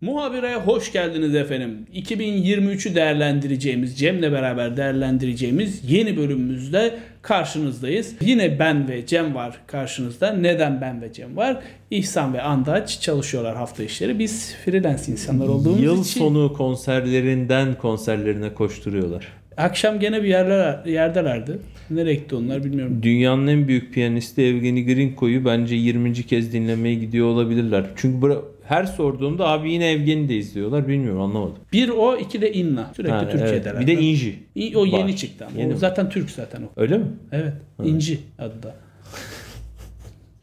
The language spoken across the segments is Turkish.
Muhabire hoş geldiniz efendim. 2023'ü değerlendireceğimiz, Cem'le beraber değerlendireceğimiz yeni bölümümüzde karşınızdayız. Yine ben ve Cem var karşınızda. Neden ben ve Cem var? İhsan ve Andaç çalışıyorlar hafta işleri. Biz freelance insanlar olduğumuz Yıl için sonu konserlerinden konserlerine koşturuyorlar. akşam gene bir yerler yerdelerdi. Nereye gitti onlar bilmiyorum. Dünyanın en büyük piyanisti Evgeni Grinko'yu bence 20. kez dinlemeye gidiyor olabilirler. Çünkü bura- her sorduğumda abi yine Evgeni'deyiz diyorlar. Bilmiyorum anlamadım. Bir o, iki de Inna. Sürekli Ha, Türkiye'deler. evet. Bir de İnji. İ- o yeni var. çıktı ama. Yeni o mi? zaten Türk zaten o. Öyle mi? Evet. İnci adı da.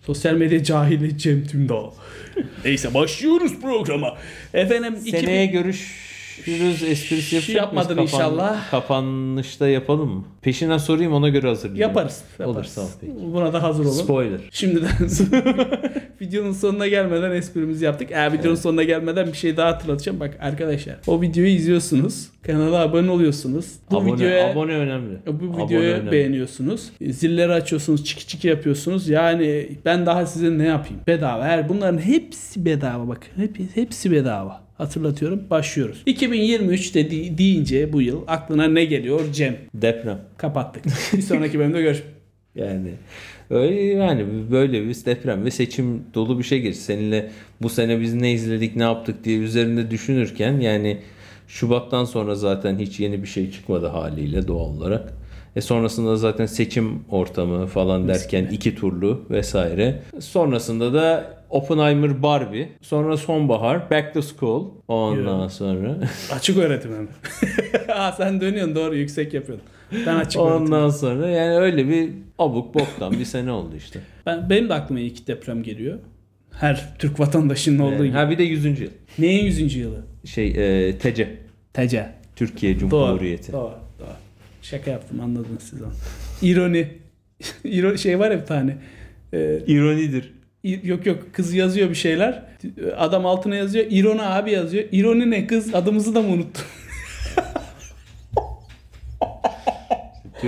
Sosyal medya cahili Cem Tümdağ. Neyse başlıyoruz programa. Efendim Seneye 2000 görüşürüz esprisi yapacak Yapmadın mıyız? Kapan- inşallah. Kapanışta yapalım mı? Peşinden sorayım ona göre hazırlayayım. yaparız. yaparız. Olur tamam peki. Buna da hazır olun. Spoiler. Şimdiden videonun sonuna gelmeden esprimizi yaptık. Eğer videonun sonuna gelmeden bir şey daha hatırlatacağım. Bak arkadaşlar o videoyu izliyorsunuz. Kanala abone oluyorsunuz. Bu abone, videoya abone önemli. Bu Abone videoyu önemli. beğeniyorsunuz. Zilleri açıyorsunuz, çiki çiki yapıyorsunuz. Yani ben daha size ne yapayım? Bedava. Her bunların hepsi bedava bak. Hep, hepsi bedava. Hatırlatıyorum. Başlıyoruz. 2023 dedi, deyince bu yıl aklına ne geliyor Cem? Deprem. Kapattık. Bir sonraki bölümde görüşürüz. Yani öyle yani böyle bir deprem ve seçim dolu bir şey geçti. Seninle bu sene biz ne izledik ne yaptık diye üzerinde düşünürken yani Şubat'tan sonra zaten hiç yeni bir şey çıkmadı haliyle doğal olarak. E sonrasında zaten seçim ortamı falan derken iki turlu vesaire. Sonrasında da Oppenheimer Barbie. Sonra sonbahar Back to School. Ondan Yo. sonra Açık öğretim hem. Aa sen dönüyorsun doğru yüksek yapıyorsun. Ben açık öğretim. ondan sonra yani öyle bir abuk boktan bir sene oldu işte. Ben, benim de aklıma ilk deprem geliyor. Her Türk vatandaşının olduğu gibi. Ha bir de 100. yıl. Neyin 100. yılı? Şey e, TC. TC. Türkiye. Cumhuriyeti. Doğru. Doğru. Şaka yaptım anladınız siz onu. İroni. İro şey var ya bir tane. Ee, İronidir. Yok yok kız yazıyor bir şeyler. Adam altına yazıyor. İroni abi yazıyor. İroni ne kız? Adımızı da mı unuttun?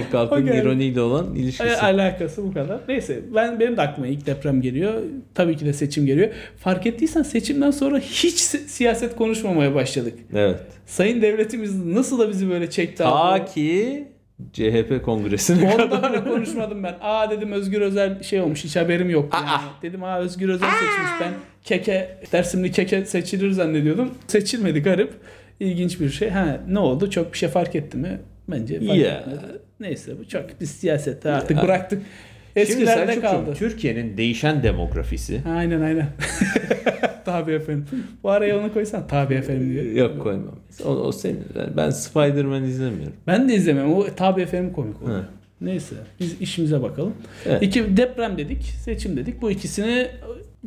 Türk halkının O geldi. ironiyle olan ilişkisi. Ay- Alakası bu kadar. Neyse ben benim de aklıma ilk deprem geliyor. Tabii ki de seçim geliyor. Fark ettiysen seçimden sonra hiç si- siyaset konuşmamaya başladık. Evet. Sayın devletimiz nasıl da bizi böyle çekti Ta aldı. ki CHP kongresine Onda kadar. konuşmadım ben. Aa dedim Özgür Özel şey olmuş hiç haberim yok. Yani. Dedim aa Özgür Özel seçmiş ben keke Dersimli keke seçilir zannediyordum. Seçilmedi garip. İlginç bir şey. Ha ne oldu? Çok bir şey fark etti mi? Bence fark Ya. etmedi. Neyse bu çok biz siyasette artık bıraktık. Eskilerde kaldı. Türkiye'nin değişen demografisi. Aynen aynen. Tabii efendim. Bu araya onu koysan tabii efendim diyor. Yok koymam. O, o senin. Ben Spider-Man izlemiyorum. Ben de izlemem. O tabii efendim komik oluyor. Neyse biz işimize bakalım. Evet. İki deprem dedik, seçim dedik. Bu ikisini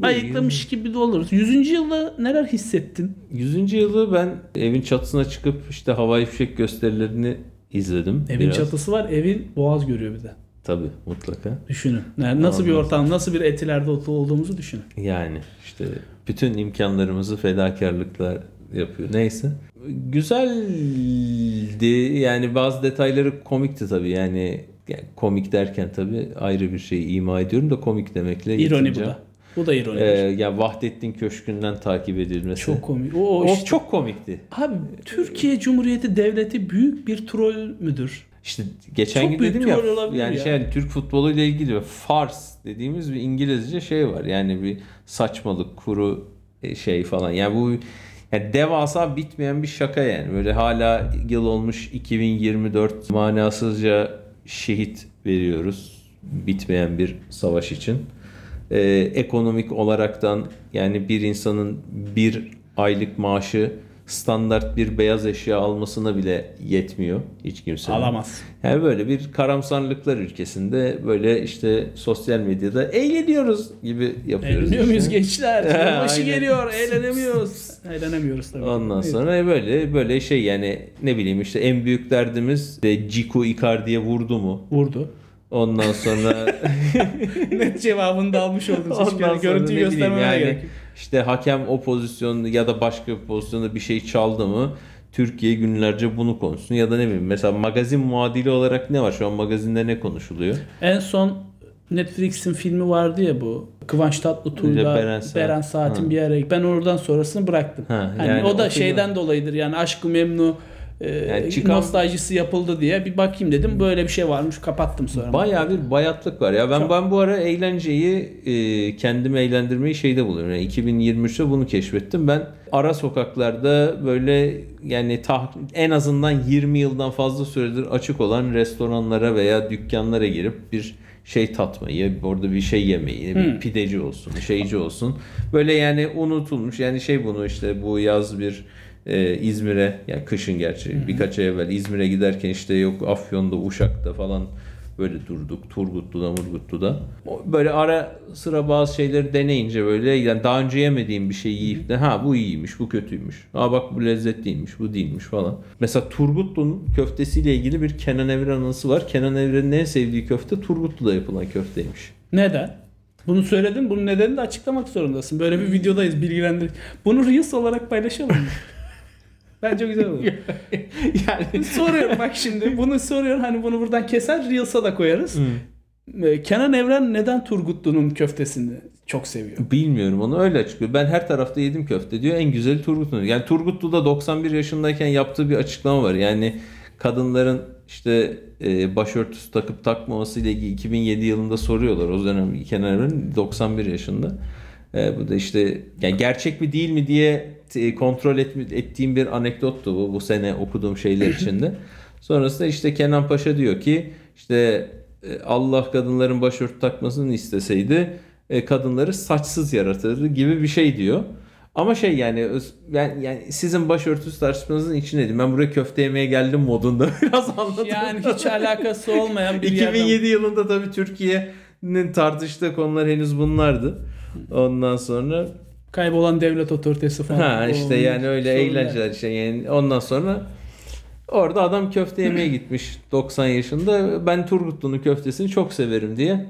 ayıklamış gibi de oluruz. Yüzüncü yılda neler hissettin? 100. yılı ben evin çatısına çıkıp işte havai fişek gösterilerini izledim. Evin biraz. çatısı var, evin boğaz görüyor bir de. Tabii mutlaka. Düşünün. Yani nasıl bir Anladım. ortam, nasıl bir etilerde olduğumuzu düşünün. Yani işte bütün imkanlarımızı fedakarlıklar yapıyor. Neyse. Güzeldi. Yani bazı detayları komikti tabii. Yani, yani komik derken tabii ayrı bir şey ima ediyorum da komik demekle İroni bu da. Bu da ironi. Ee, ya Vahdettin Köşkü'nden takip edilmesi. çok komik. O, O o işte- çok komikti. Abi Türkiye Cumhuriyeti Devleti büyük bir troll müdür? İşte geçen Çok gün dedim ya yani ya. şey yani Türk futbolu ile ilgili bir fars dediğimiz bir İngilizce şey var. Yani bir saçmalık, kuru e, şey falan. Yani bu yani devasa bitmeyen bir şaka yani. Böyle hala yıl olmuş 2024 manasızca şehit veriyoruz. Bitmeyen bir savaş için. Ee, ekonomik olaraktan yani bir insanın bir aylık maaşı standart bir beyaz eşya almasına bile yetmiyor hiç kimsenin. Alamaz. Yani böyle bir karamsarlıklar ülkesinde böyle işte sosyal medyada eğleniyoruz gibi yapıyoruz. Eğleniyor işte. muyuz gençler? Yılbaşı geliyor. Eğlenemiyoruz. Eğlenemiyoruz tabii. Ondan Evet. sonra böyle böyle şey yani ne bileyim işte en büyük derdimiz de Ciku Icardi'ye vurdu mu? Vurdu. Ondan sonra Net cevabını da almış oldunuz. Hiç Ondan sonra görüntüyü göstermeme yani gerek yok. işte hakem o pozisyonda ya da başka bir pozisyonda bir şey çaldı mı Türkiye günlerce bunu konuşsun ya da ne bileyim mesela magazin muadili olarak ne var şu an magazinde ne konuşuluyor? En son Netflix'in filmi vardı ya bu. Kıvanç Tatlıtuğ'la Beren Beren, Saat. Saat'in Ha. bir araya. Ben oradan sonrasını bıraktım. Ha, hani yani o da o şeyden dolayıdır. Yani Aşk-ı Memnu e, Yani çıkan- nostaljisi yapıldı diye bir bakayım dedim. Böyle bir şey varmış. Kapattım sonra. Bayağı bir bayatlık var ya. Ben Çok. ben bu ara eğlenceyi e, kendimi eğlendirmeyi şeyde buluyorum. Yani 2023'te bunu keşfettim. Ben ara sokaklarda böyle yani tah- en azından 20 yıldan fazla süredir açık olan restoranlara veya dükkanlara girip bir şey tatmayı, orada bir şey yemeyi, bir Hmm. pideci olsun, şeyci olsun. Böyle yani unutulmuş. Yani şey bunu işte bu yaz bir e, İzmir'e yani kışın gerçi birkaç ay evvel İzmir'e giderken işte yok Afyon'da Uşak'ta falan böyle durduk Turgutlu'da Murgutlu'da. Böyle ara sıra bazı şeyleri deneyince böyle yani daha önce yemediğim bir şey yiyip de ha bu iyiymiş bu kötüymüş. Ha bak bu lezzetliymiş bu değilmiş falan. Mesela Turgutlu'nun köftesiyle ilgili bir Kenan Evren anısı var. Kenan Evren'in en sevdiği köfte Turgutlu'da yapılan köfteymiş. Neden? Bunu söyledin. Bunun nedenini de açıklamak zorundasın. Böyle bir videodayız bilgilendir. Bunu Reels olarak paylaşalım mı? Bence güzel olur. yani soruyorum bak şimdi. Bunu soruyorum. Hani bunu buradan keser Reels'a da koyarız. Ee, Kenan Evren neden Turgutlu'nun köftesini çok seviyor? Bilmiyorum onu öyle açıklıyor. Ben her tarafta yedim köfte diyor. En güzeli Turgutlu. Yani Turgutlu'da 91 yaşındayken yaptığı bir açıklama var. Yani kadınların işte e, başörtüsü takıp takmaması ile ilgili 2007 yılında soruyorlar. O dönem Kenan Evren 91 yaşında. E, bu da işte yani gerçek mi değil mi diye e, kontrol et, ettiğim bir anekdottu bu bu sene okuduğum şeyler içinde. Sonrasında işte Kenan Paşa diyor ki işte e, Allah kadınların başörtü takmasını isteseydi e, kadınları saçsız yaratırdı gibi bir şey diyor. Ama şey yani ben yani sizin başörtüsü tartışmanızın içindeydim. Ben buraya köfte yemeye geldim modunda biraz anladım. Yani hiç alakası olmayan bir yerden. 2007 yılında tabii Türkiye'nin tartıştığı konular henüz bunlardı. Ondan sonra Kaybolan devlet otoritesi falan. ha işte O yani öyle eğlenceler işte yani ondan sonra orada adam köfte yemeye gitmiş 90 yaşında. Ben Turgutlu'nun köftesini çok severim diye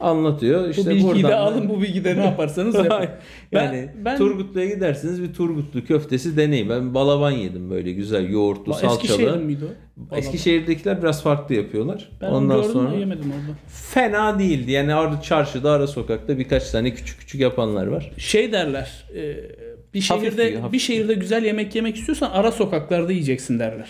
anlatıyor. İşte bu bilgiyi buradan de alın bu bilgiyi de ne yaparsanız yapın. Ben- yani ben- Turgutlu'ya gidersiniz bir Turgutlu köftesi deneyin. Ben balaban yedim böyle güzel yoğurtlu, Eskişehir'in salçalı. miydi o? Eskişehir'dekiler biraz farklı yapıyorlar. Ben Ondan gördüm sonra da yemedim orada. fena değildi. Yani orada çarşıda ara sokakta birkaç tane küçük küçük yapanlar var. Şey derler. e, bir Hafif şehirde yiyor, hafif bir şehirde güzel yemek yemek istiyorsan ara sokaklarda yiyeceksin derler.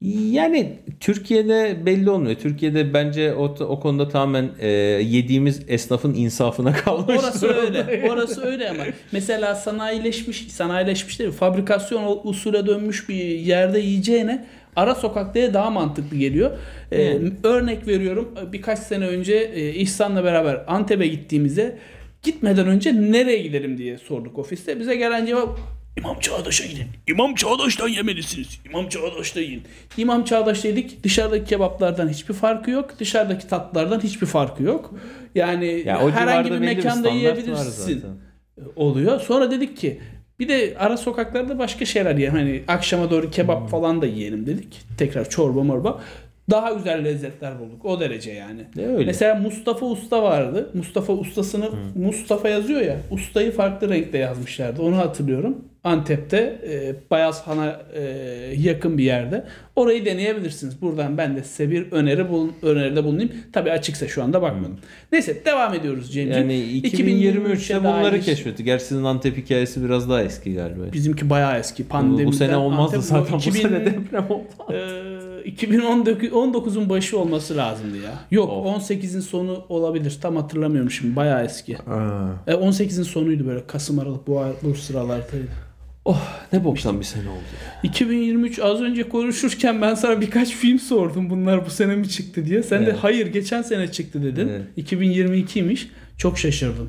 Yani Türkiye'de belli olmuyor. Türkiye'de bence o, o konuda tamamen e, yediğimiz esnafın insafına kalmış. Orası öyle. Orası öyle ama mesela sanayileşmiş, sanayileşmiş değil, fabrikasyon usule dönmüş bir yerde yiyeceğine ara sokakta daha mantıklı geliyor. Ee, örnek veriyorum. Birkaç sene önce e, İhsan'la beraber Antep'e gittiğimizde gitmeden önce nereye gidelim diye sorduk ofiste. Bize gelen cevap İmam Çağdaş'a gidin. İmam Çağdaş'tan yemelisiniz. İmam Çağdaş'ta yiyin. İmam Çağdaş dedik. Dışarıdaki kebaplardan hiçbir farkı yok. Dışarıdaki tatlılardan hiçbir farkı yok. Yani Ya herhangi bir mekanda yiyebilirsin oluyor. Sonra dedik ki bir de ara sokaklarda başka şeyler yiyelim. Hani akşama doğru kebap Hmm. falan da yiyelim dedik. Tekrar çorba morba. Daha güzel lezzetler bulduk. O derece yani. Ne öyle? Mesela Mustafa Usta vardı. Mustafa Ustasını Mustafa yazıyor ya. Ustayı farklı renkte yazmışlardı. Onu hatırlıyorum. Antep'te e, Bayazhan'a e, yakın bir yerde. Orayı deneyebilirsiniz. Buradan ben de size bir öneri bulun, öneride bulunayım. Tabii açıksa şu anda bakmadım. Neyse devam ediyoruz Cemciğim. Yani 2023'te bunları keşfetti. Gerçi sizin Antep hikayesi biraz daha eski galiba. Bizimki bayağı eski. Bu, Pandemiden bu sene olmazdı Antep- zaten. Bu 2000 sene deprem oldu. Ee, 2019'un başı olması lazımdı ya. Yok Of. 18'in sonu olabilir. Tam hatırlamıyorum şimdi. Bayağı eski. E, 18'in sonuydu böyle. Kasım Aralık bu, bu sıralardaydı. Oh ne boktan bir sene oldu. ya. 2023 az önce konuşurken ben sana birkaç film sordum. Bunlar bu sene mi çıktı diye. Sen de Evet. hayır geçen sene çıktı dedin. Evet. 2022'ymiş. Çok şaşırdım.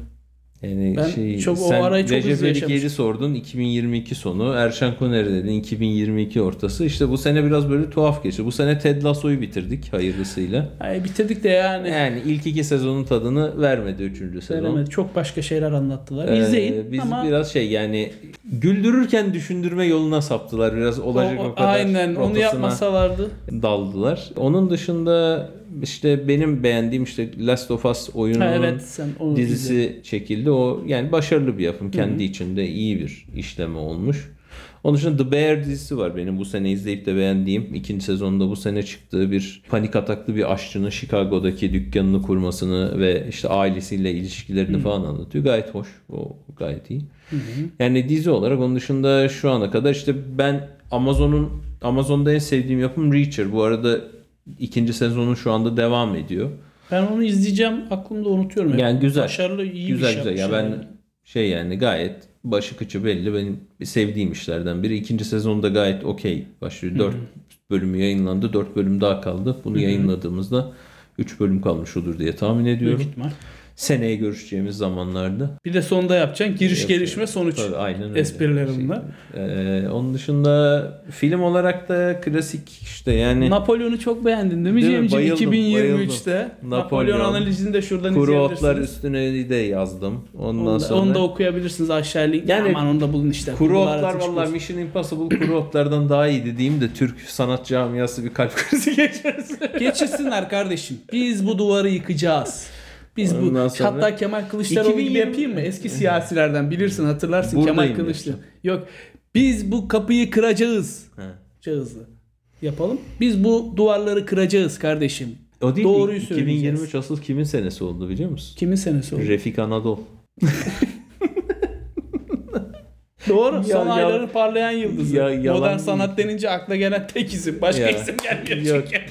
Yani Ben şey, çok- o sen arayı çok Recep hızlı İvedik yaşamışım. sordun 2022 sonu. Erşen Kuneri dedin 2022 ortası. İşte bu sene biraz böyle tuhaf geçti. Bu sene Ted Lasso'yu bitirdik hayırlısıyla. Ay, bitirdik de yani. Yani ilk iki sezonun tadını vermedi üçüncü sezon. Veremedi. Çok başka şeyler anlattılar. Ee, İzleyin biz ama biraz şey yani güldürürken düşündürme yoluna saptılar. Biraz olacak o, o- kadar aynen onu yapmasalardı. daldılar. Onun dışında işte benim beğendiğim işte Last of Us oyununun Ha, evet sen onu dizisi izle. çekildi. O yani başarılı bir yapım. Kendi içinde iyi bir işleme olmuş. Onun dışında The Bear dizisi var benim bu sene izleyip de beğendiğim. ikinci sezonda bu sene çıktığı bir panik ataklı bir aşçının Chicago'daki dükkanını kurmasını ve işte ailesiyle ilişkilerini falan anlatıyor. Gayet hoş. O gayet iyi. Yani dizi olarak onun dışında şu ana kadar işte ben Amazon'un Amazon'da en sevdiğim yapım Reacher. Bu arada ikinci sezonu şu anda devam ediyor. Ben onu izleyeceğim aklımda unutuyorum. hep. Yani güzel. Başarılı iyi güzel bir şey güzel. Ya yapmışlar ben yani. şey yani gayet başı kıçı belli. Benim sevdiğim işlerden biri. İkinci sezonda gayet okey başlıyor. Dört bölümü yayınlandı. Dört bölüm daha kaldı. Bunu yayınladığımızda 3 bölüm kalmış olur diye tahmin ediyorum. Büyük ihtimal. Seneye görüşeceğimiz zamanlarda. Bir de sonda yapacaksın. Giriş Yapacağım. gelişme sonuç. Tabii, aynen öyle. esprilerimle. Ee, onun dışında film olarak da klasik işte yani Napolyon'u çok beğendin değil mi? Cemciğim? Bayıldım, 2023'te. bayıldım. Napolyon, Napolyon. analizini de şuradan kuru izleyebilirsiniz. otlar üstüne de yazdım. Ondan Onu da, sonra onu da okuyabilirsiniz aşağı link. Yani Aman onu da bulun işte. Kuru otlar çıkmasın. Mission Impossible kuru otlardan daha iyi dediğim de Türk sanat camiası bir kalp krizi geçirsin. Geçirsinler kardeşim. Biz bu duvarı yıkacağız. Biz bu sonra- hatta Kemal Kılıçdaroğlu gibi 2020 yapayım mı? Eski siyasilerden bilirsin hatırlarsın Buradayım Kemal. Kılıçdaroğlu. Yok. Biz bu kapıyı kıracağız. Cağızlı. Yapalım. Biz bu duvarları kıracağız kardeşim. O değil Doğruyu mi? söyleyeceğiz. 2023 asıl kimin senesi oldu biliyor musun? Kimin senesi oldu? Refik Anadolu. Doğru. Ya- Son ya- ayların parlayan yıldızı. Ya- yalan Modern sanat denince akla gelen tek isim. Başka Ya. isim gelmiyor Yok çünkü.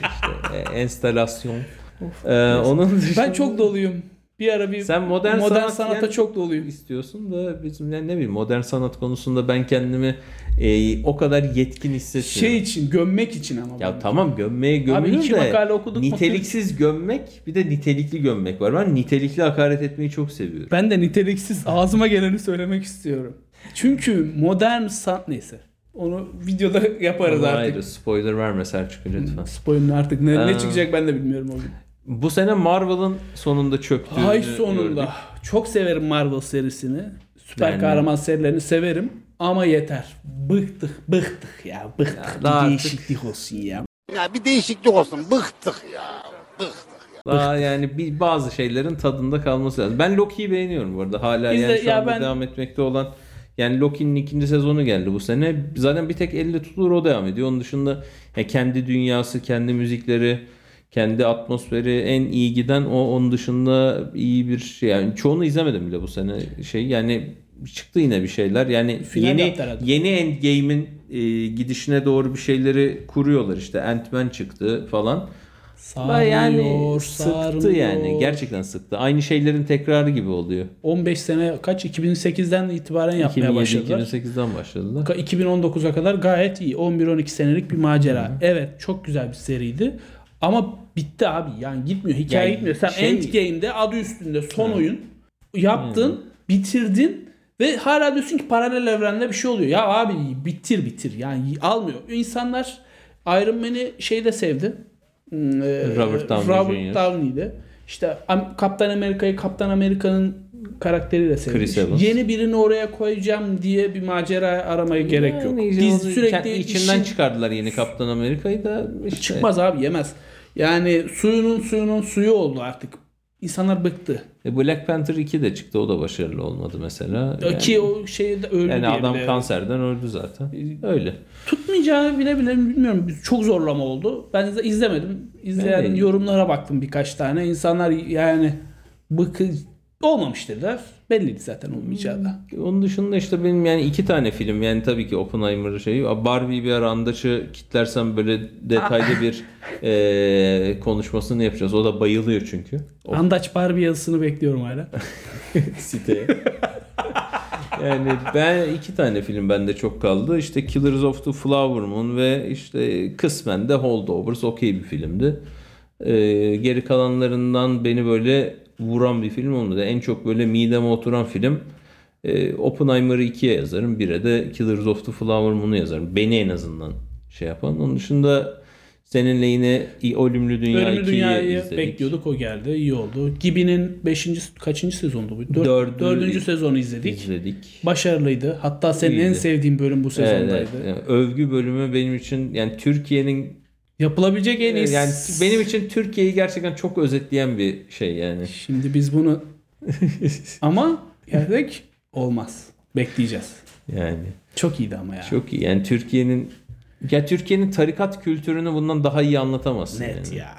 işte e, Ee, onun dışında Ben çok doluyum. Bir ara bir Sen modern modern sanat sanata yani- çok doluyum. istiyorsun da bizim ne, ne bileyim modern sanat konusunda ben kendimi e, o kadar yetkin hissetmiyorum. Şey için, gömmek için ama. Ya ben. tamam gömmeye gömülür iki de makale okuduk mu? niteliksiz gömmek bir de nitelikli gömmek var. Ben nitelikli hakaret etmeyi çok seviyorum. Ben de niteliksiz ağzıma geleni söylemek istiyorum. Çünkü modern sanat neyse. Onu videoda yaparız Ama artık. ayrı spoiler verme Selçuk'u lütfen. Spoiler artık ne, ne Aa. çıkacak ben de bilmiyorum o gün. Bu sene Marvel'ın sonunda çöktüğünü Ay sonunda. gördük. Çok severim Marvel serisini. Süper Ben de. kahraman serilerini severim. Ama yeter. Bıktık, bıktık ya. Bıktık. daha bir artık- değişiklik olsun ya. Ya bir değişiklik olsun. Bıktık ya. Bıktık. Daha yani bir bazı şeylerin tadında kalması lazım. Ben Loki'yi beğeniyorum bu arada. Hala Biz de- yani şu ya anda ben- devam etmekte olan yani Loki'nin ikinci sezonu geldi bu sene. Zaten bir tek elle tutulur o devam ediyor. Onun dışında ya kendi dünyası, kendi müzikleri, kendi atmosferi en iyi giden o. Onun dışında iyi bir şey. Yani çoğunu izlemedim bile bu sene şey. Yani çıktı yine bir şeyler. Yani Final yeni yeni Endgame'in e, gidişine doğru bir şeyleri kuruyorlar işte. Ant-Man çıktı falan. Sarıyor, yani sıktı sarıyor. yani. Gerçekten sıktı. Aynı şeylerin tekrarı gibi oluyor. 15 sene kaç 2008'den itibaren yapmaya başladılar. 2007-2008'den başladılar. Ka- 2019'a kadar gayet iyi. 11-12 senelik bir macera. Evet çok güzel bir seriydi. Ama bitti abi. Yani gitmiyor. Hikaye Yani gitmiyor. Sen şey- Endgame'de adı üstünde son oyun yaptın, bitirdin ve hala diyorsun ki paralel evrende bir şey oluyor. Ya abi bitir bitir. Yani almıyor. İnsanlar Iron Man'i şeyde sevdi. Hmm, e, Robert Downey Robert. Downey'de. İşte Kaptan Amerika'yı Kaptan Amerika'nın karakteriyle sevmiş. Chris Evans. Yeni birini oraya koyacağım diye bir macera aramaya gerek yok. Onu sürekli içinden işin- çıkardılar yeni Kaptan Amerika'yı da işte. çıkmaz abi yemez. Yani suyunun suyunun suyu oldu artık. İnsanlar bıktı. E, Black Panther 2 de çıktı. O da başarılı olmadı mesela. Yani, Ki o şeyde öldü yani adam bile. kanserden öldü zaten. Öyle. Tutmayacağını bile bile bilmiyorum. Çok zorlama oldu. Ben de izlemedim. İzleyen Ben de- yorumlara baktım birkaç tane. İnsanlar yani bıkı olmamış dediler. Belliydi zaten olmayacağı da. Onun dışında işte benim yani iki tane film yani tabii ki Oppenheimer şeyi Barbie bir ara andaçı kitlersem böyle detaylı bir eee, konuşmasını yapacağız. O da bayılıyor çünkü. O Andaç Barbie yazısını bekliyorum hala. siteye. yani ben iki tane film bende çok kaldı. İşte Killers of the Flower Moon ve işte kısmen de Holdovers okey bir filmdi. Eee, geri kalanlarından beni böyle vuran bir film olmadı. En çok böyle mideme oturan film e, Oppenheimer'ı ikiye yazarım. Bire de Killers of the Flower Moon'u yazarım. Beni en azından şey yapan. Onun dışında seninle yine Ölümlü Dünya Ölümlü 2'yi Dünya'yı izledik. bekliyorduk o geldi iyi oldu. Gibi'nin 5. kaçıncı sezondu bu? Dör, Dördü- dördüncü sezonu izledik. İzledik. Başarılıydı. Hatta senin en İyiydi. sevdiğin bölüm bu Evet, sezondaydı. evet. Yani övgü bölümü benim için yani Türkiye'nin Yapılabilecek en iyi. yani benim için Türkiye'yi gerçekten çok özetleyen bir şey yani. Şimdi biz bunu ama gerçek olmaz. Bekleyeceğiz. Yani Çok iyiydi ama ya. Çok iyi. Yani Türkiye'nin ya Türkiye'nin tarikat kültürünü bundan daha iyi anlatamazsın. Net yani. ya.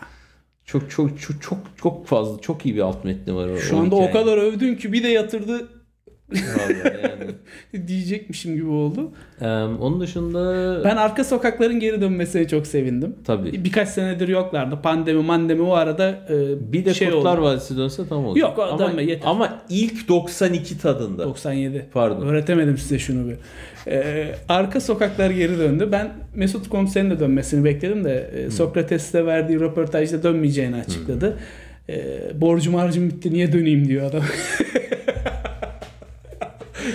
Çok çok çok çok çok fazla çok iyi bir alt metni var. Şu anda o kadar övdün ki bir de yatırdı Vallahi yani. diyecekmişim gibi oldu. Eee, onun dışında Ben arka sokakların geri dönmesine çok sevindim. tabii. Birkaç senedir yoklardı. Pandemi mandemi o arada e, Bir de şey Kurtlar oldu. Vadisi dönse tam olacak. Yok, ama, dönme, yeter. ama ilk 92 tadında. 97. Pardon. Öğretemedim size şunu bir. Ee, arka sokaklar geri döndü. Ben Mesut Komiser'in de dönmesini bekledim de e, Sokrates'te verdiği röportajda dönmeyeceğini açıkladı. Ee, borcum harcım bitti niye döneyim diyor adam.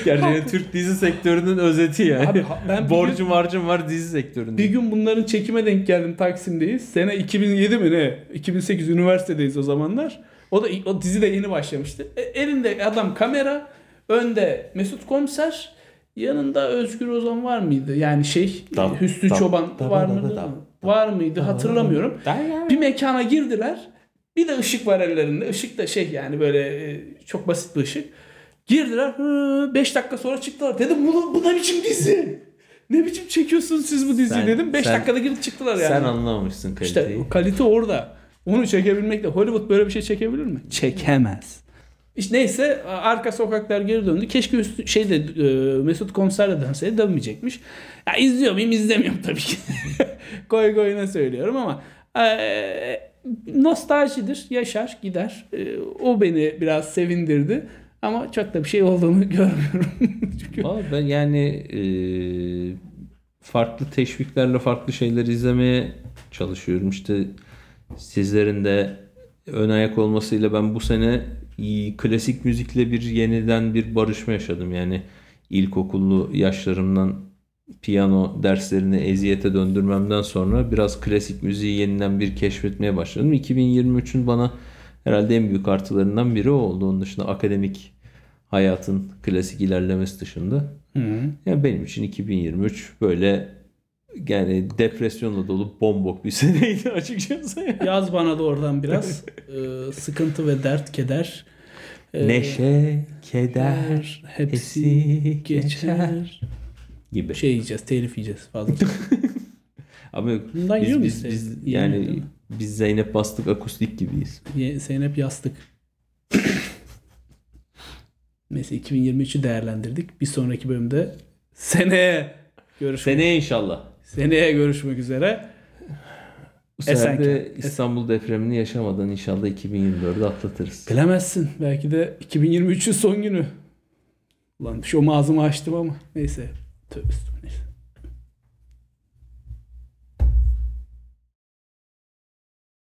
Gerçekten Türk dizi sektörünün özeti yani. Abi, ben Borcum harcım var dizi sektöründe. Bir gün bunların çekime denk geldim Taksim'deyiz. Sene 2007 mi ne? 2008 üniversitedeyiz o zamanlar. O da o dizi de yeni başlamıştı. E, elinde adam kamera, önde Mesut Komiser, yanında Özgür Ozan var mıydı? Yani şey Tam, Hüsnü tam, Çoban tam, var tam, mıydı? tam, Var mıydı? Hatırlamıyorum. Bir mekana girdiler. Bir de ışık var ellerinde. Işık da şey yani böyle e, çok basit bir ışık. Girdiler. 5 dakika sonra çıktılar. Dedim bu, bu ne biçim dizi? Ne biçim çekiyorsunuz siz bu diziyi Sen- dedim. 5 sen- dakikada girip çıktılar yani. Sen anlamamışsın kaliteyi. İşte kalite orada. Onu çekebilmekle Hollywood böyle bir şey çekebilir mi? Çekemez. İşte neyse arka sokaklar geri döndü. Keşke üstü, şeyde e, Mesut Komiser'le dönseydi dönmeyecekmiş. Ya izliyor muyum izlemiyorum tabii ki. koy koyuna söylüyorum ama e, nostaljidir. Yaşar gider. E, o beni biraz sevindirdi. Ama çok da bir şey olduğunu görmüyorum. Çünkü Valla ben yani e, farklı teşviklerle farklı şeyler izlemeye çalışıyorum. İşte sizlerin de ön ayak olmasıyla ben bu sene klasik müzikle bir yeniden bir barışma yaşadım. Yani ilkokullu yaşlarımdan piyano derslerini eziyete döndürmemden sonra biraz klasik müziği yeniden bir keşfetmeye başladım. 2023'ün bana herhalde en büyük artılarından biri o oldu. Onun dışında akademik hayatın klasik ilerlemesi dışında. Yani benim için 2023 böyle yani depresyonla dolu bombok bir seneydi açıkçası. yaz bana da oradan biraz e, sıkıntı ve dert, keder. e, Neşe, keder, der, hepsi hepsi geçer. gibi. Şey yiyeceğiz, telif yiyeceğiz fazla. Ama Bundan biz, biz, biz yani? Biz Zeynep Bastık akustik gibiyiz. Zeynep yastık. Neyse 2023'ü değerlendirdik. Bir sonraki bölümde seneye görüşmek Seneye inşallah. seneye görüşmek üzere. Bu sefer de Esenken. İstanbul depremini yaşamadan inşallah 2024'ü atlatırız. Bilemezsin. Belki de 2023'ün son günü. Ulan şu ağzımı açtım ama neyse. Tövbe estağfurullah. Neyse.